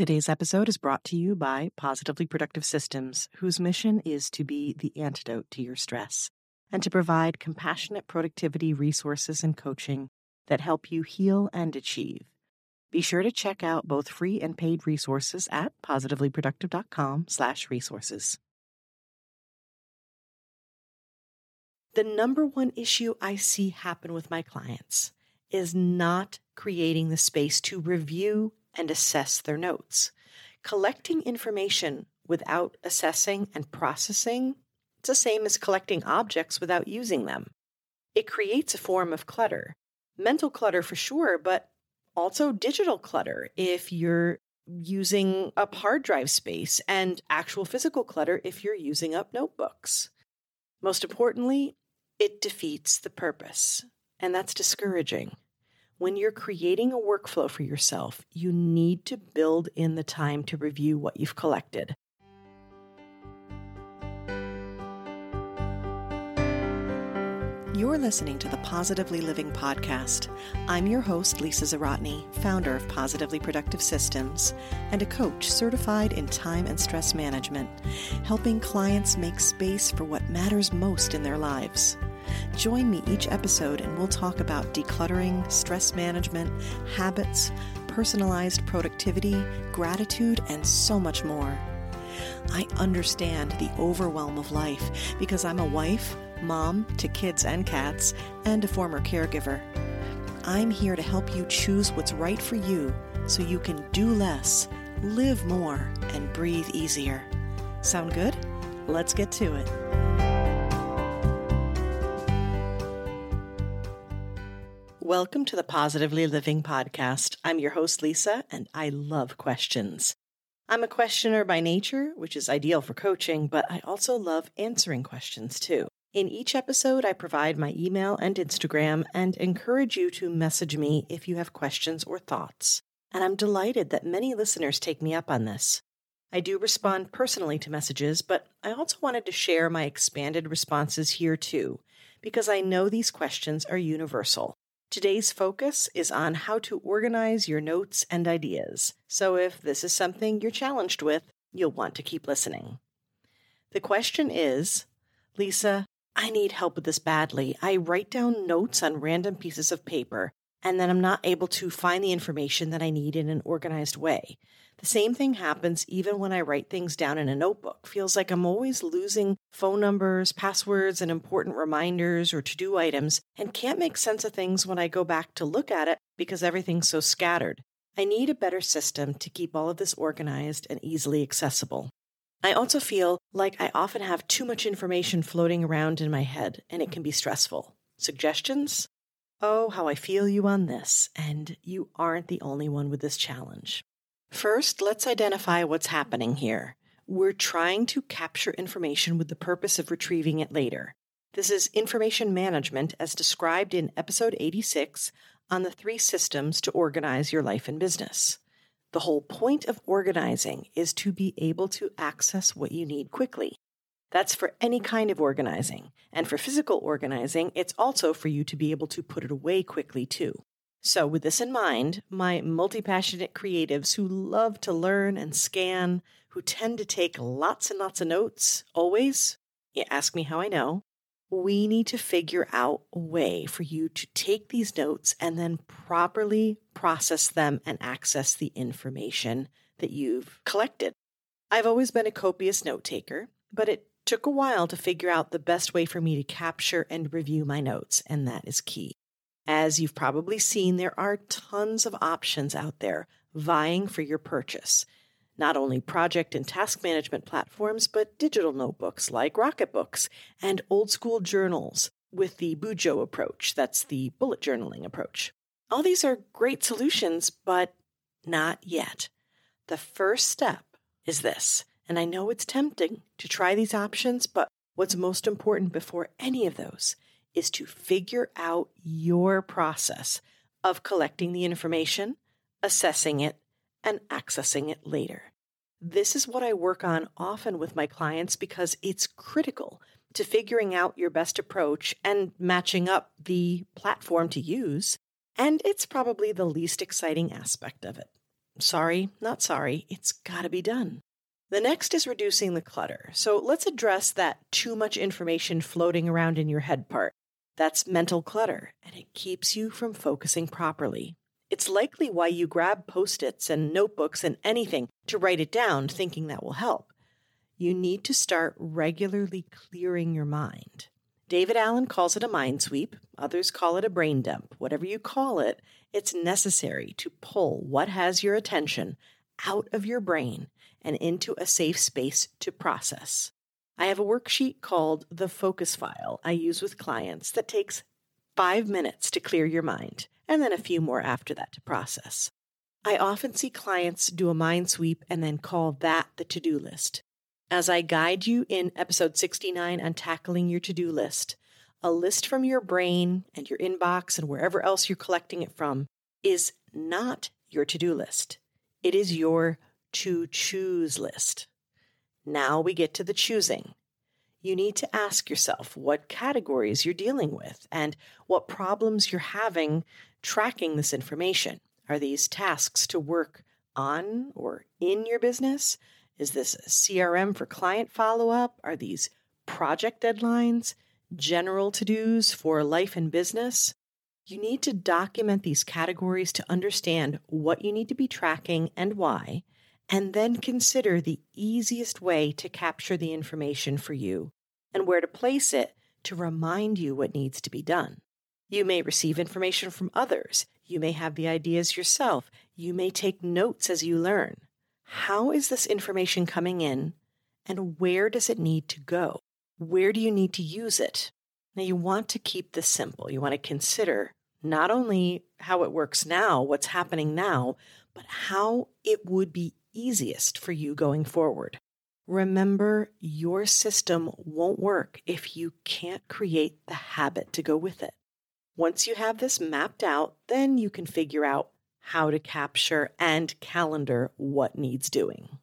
Today's episode is brought to you by Positively Productive Systems, whose mission is to be the antidote to your stress and to provide compassionate productivity resources and coaching that help you heal and achieve. Be sure to check out both free and paid resources at positivelyproductive.com/resources. The number one issue I see happen with my clients is not creating the space to review and assess their notes. Collecting information without assessing and processing, it's the same as collecting objects without using them. It creates a form of clutter. Mental clutter for sure, but also digital clutter if you're using up hard drive space and actual physical clutter if you're using up notebooks. Most importantly, it defeats the purpose, and that's discouraging. When you're creating a workflow for yourself, you need to build in the time to review what you've collected. You're listening to the Positively Living Podcast. I'm your host, Lisa Zawrotny, founder of Positively Productive Systems and a coach certified in time and stress management, helping clients make space for what matters most in their lives. Join me each episode and we'll talk about decluttering, stress management, habits, personalized productivity, gratitude, and so much more. I understand the overwhelm of life because I'm a wife mom to kids and cats, and a former caregiver. I'm here to help you choose what's right for you so you can do less, live more, and breathe easier. Sound good? Let's get to it. Welcome to the Positively Living Podcast. I'm your host, Lisa, and I love questions. I'm a questioner by nature, which is ideal for coaching, but I also love answering questions too. In each episode, I provide my email and Instagram and encourage you to message me if you have questions or thoughts. And I'm delighted that many listeners take me up on this. I do respond personally to messages, but I also wanted to share my expanded responses here too, because I know these questions are universal. Today's focus is on how to organize your notes and ideas. So if this is something you're challenged with, you'll want to keep listening. The question is, Lisa, I need help with this badly. I write down notes on random pieces of paper, and then I'm not able to find the information that I need in an organized way. The same thing happens even when I write things down in a notebook. Feels like I'm always losing phone numbers, passwords, and important reminders or to do items, and can't make sense of things when I go back to look at it because everything's so scattered. I need a better system to keep all of this organized and easily accessible. I also feel like I often have too much information floating around in my head, and it can be stressful. Suggestions? Oh, how I feel you on this, and you aren't the only one with this challenge. First, let's identify what's happening here. We're trying to capture information with the purpose of retrieving it later. This is information management as described in episode 86 on the three systems to organize your life and business. The whole point of organizing is to be able to access what you need quickly. That's for any kind of organizing. And for physical organizing, it's also for you to be able to put it away quickly too. So, with this in mind, my multi passionate creatives who love to learn and scan, who tend to take lots and lots of notes, always, you ask me how I know, we need to figure out a way for you to take these notes and then properly process them and access the information that you've collected. I've always been a copious note taker, but it took a while to figure out the best way for me to capture and review my notes, and that is key. As you've probably seen, there are tons of options out there vying for your purchase not only project and task management platforms, but digital notebooks like Rocketbooks and old school journals with the Bujo approach. That's the bullet journaling approach. All these are great solutions, but not yet. The first step is this. And I know it's tempting to try these options, but what's most important before any of those is to figure out your process of collecting the information, assessing it, and accessing it later. This is what I work on often with my clients because it's critical to figuring out your best approach and matching up the platform to use. And it's probably the least exciting aspect of it. Sorry, not sorry. It's got to be done. The next is reducing the clutter. So let's address that too much information floating around in your head part. That's mental clutter, and it keeps you from focusing properly. It's likely why you grab post its and notebooks and anything to write it down, thinking that will help. You need to start regularly clearing your mind. David Allen calls it a mind sweep. Others call it a brain dump. Whatever you call it, it's necessary to pull what has your attention out of your brain and into a safe space to process. I have a worksheet called the focus file I use with clients that takes five minutes to clear your mind and then a few more after that to process. I often see clients do a mind sweep and then call that the to do list. As I guide you in episode 69 on tackling your to do list, a list from your brain and your inbox and wherever else you're collecting it from is not your to do list. It is your to choose list. Now we get to the choosing. You need to ask yourself what categories you're dealing with and what problems you're having tracking this information. Are these tasks to work on or in your business? Is this a CRM for client follow up? Are these project deadlines? General to dos for life and business? You need to document these categories to understand what you need to be tracking and why, and then consider the easiest way to capture the information for you and where to place it to remind you what needs to be done. You may receive information from others. You may have the ideas yourself. You may take notes as you learn. How is this information coming in and where does it need to go? Where do you need to use it? Now, you want to keep this simple. You want to consider not only how it works now, what's happening now, but how it would be easiest for you going forward. Remember, your system won't work if you can't create the habit to go with it. Once you have this mapped out, then you can figure out how to capture and calendar what needs doing.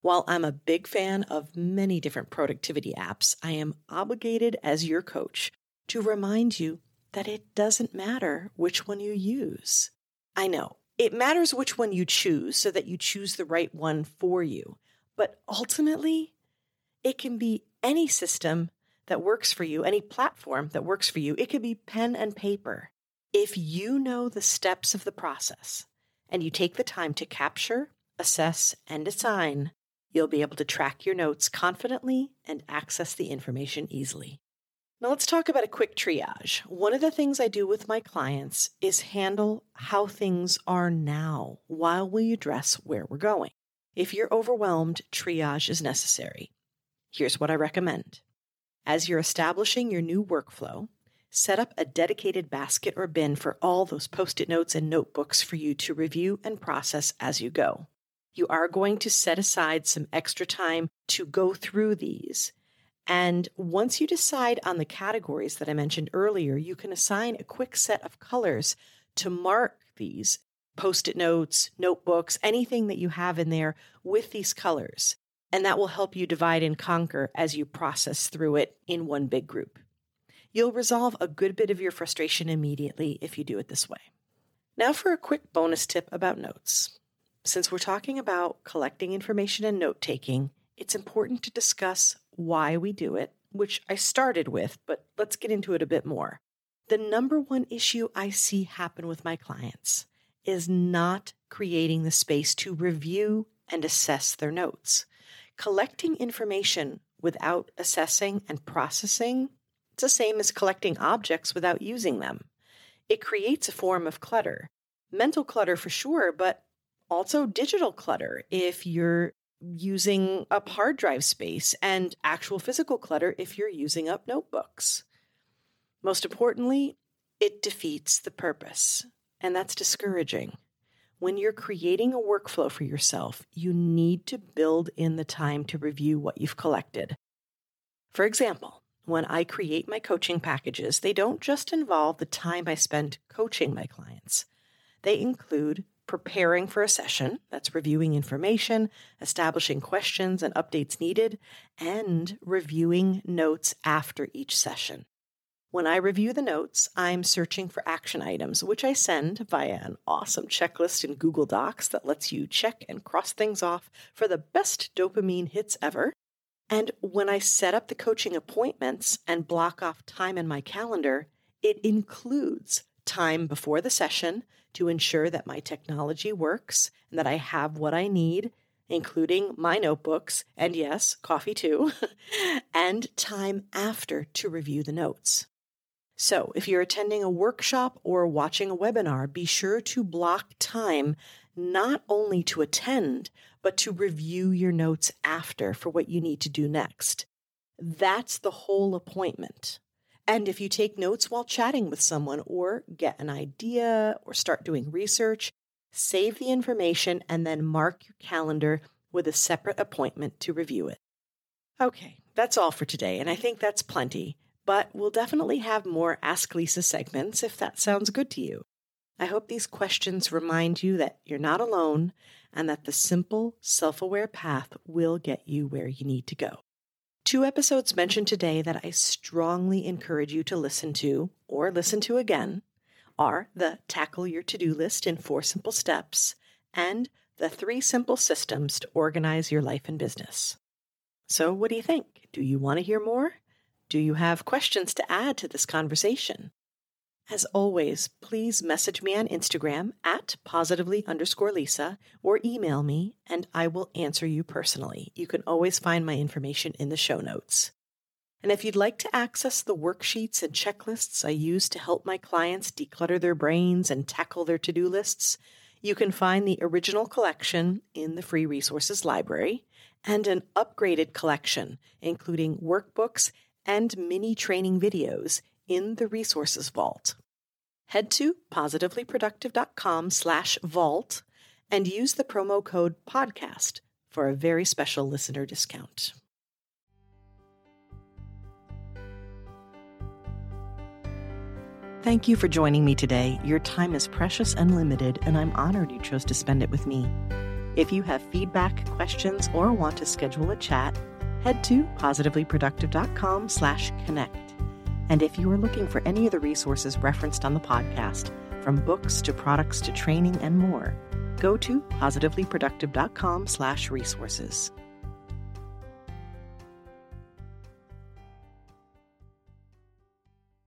While I'm a big fan of many different productivity apps, I am obligated as your coach to remind you that it doesn't matter which one you use. I know it matters which one you choose so that you choose the right one for you. But ultimately, it can be any system that works for you, any platform that works for you. It could be pen and paper. If you know the steps of the process and you take the time to capture, assess, and assign, you'll be able to track your notes confidently and access the information easily. Now, let's talk about a quick triage. One of the things I do with my clients is handle how things are now while we address where we're going. If you're overwhelmed, triage is necessary. Here's what I recommend. As you're establishing your new workflow, set up a dedicated basket or bin for all those post it notes and notebooks for you to review and process as you go. You are going to set aside some extra time to go through these and once you decide on the categories that I mentioned earlier, you can assign a quick set of colors to mark these post it notes, notebooks, anything that you have in there with these colors. And that will help you divide and conquer as you process through it in one big group. You'll resolve a good bit of your frustration immediately if you do it this way. Now, for a quick bonus tip about notes. Since we're talking about collecting information and note taking, it's important to discuss why we do it, which I started with, but let's get into it a bit more. The number one issue I see happen with my clients is not creating the space to review and assess their notes. Collecting information without assessing and processing, it's the same as collecting objects without using them. It creates a form of clutter. Mental clutter for sure, but also digital clutter if you're using up hard drive space and actual physical clutter if you're using up notebooks. Most importantly, it defeats the purpose, and that's discouraging. When you're creating a workflow for yourself, you need to build in the time to review what you've collected. For example, when I create my coaching packages, they don't just involve the time I spend coaching my clients. They include preparing for a session, that's reviewing information, establishing questions and updates needed, and reviewing notes after each session. When I review the notes, I'm searching for action items, which I send via an awesome checklist in Google Docs that lets you check and cross things off for the best dopamine hits ever. And when I set up the coaching appointments and block off time in my calendar, it includes time before the session to ensure that my technology works and that I have what I need, including my notebooks and yes, coffee too, and time after to review the notes. So, if you're attending a workshop or watching a webinar, be sure to block time not only to attend, but to review your notes after for what you need to do next. That's the whole appointment. And if you take notes while chatting with someone or get an idea or start doing research, save the information and then mark your calendar with a separate appointment to review it. Okay, that's all for today, and I think that's plenty but we'll definitely have more Ask Lisa segments if that sounds good to you. I hope these questions remind you that you're not alone and that the simple, self aware path will get you where you need to go. Two episodes mentioned today that I strongly encourage you to listen to or listen to again are the Tackle Your To Do List in Four Simple Steps and the Three Simple Systems to Organize Your Life and Business. So, what do you think? Do you want to hear more? Do you have questions to add to this conversation? As always, please message me on Instagram at positively underscore Lisa or email me and I will answer you personally. You can always find my information in the show notes. And if you'd like to access the worksheets and checklists I use to help my clients declutter their brains and tackle their to do lists, you can find the original collection in the free resources library and an upgraded collection, including workbooks and mini training videos in the resources vault. Head to positivelyproductive.com slash vault and use the promo code podcast for a very special listener discount. Thank you for joining me today. Your time is precious and limited, and I'm honored you chose to spend it with me. If you have feedback, questions, or want to schedule a chat, head to positivelyproductive.com slash connect. And if you are looking for any of the resources referenced on the podcast, from books to products to training and more, go to positivelyproductive.com slash resources.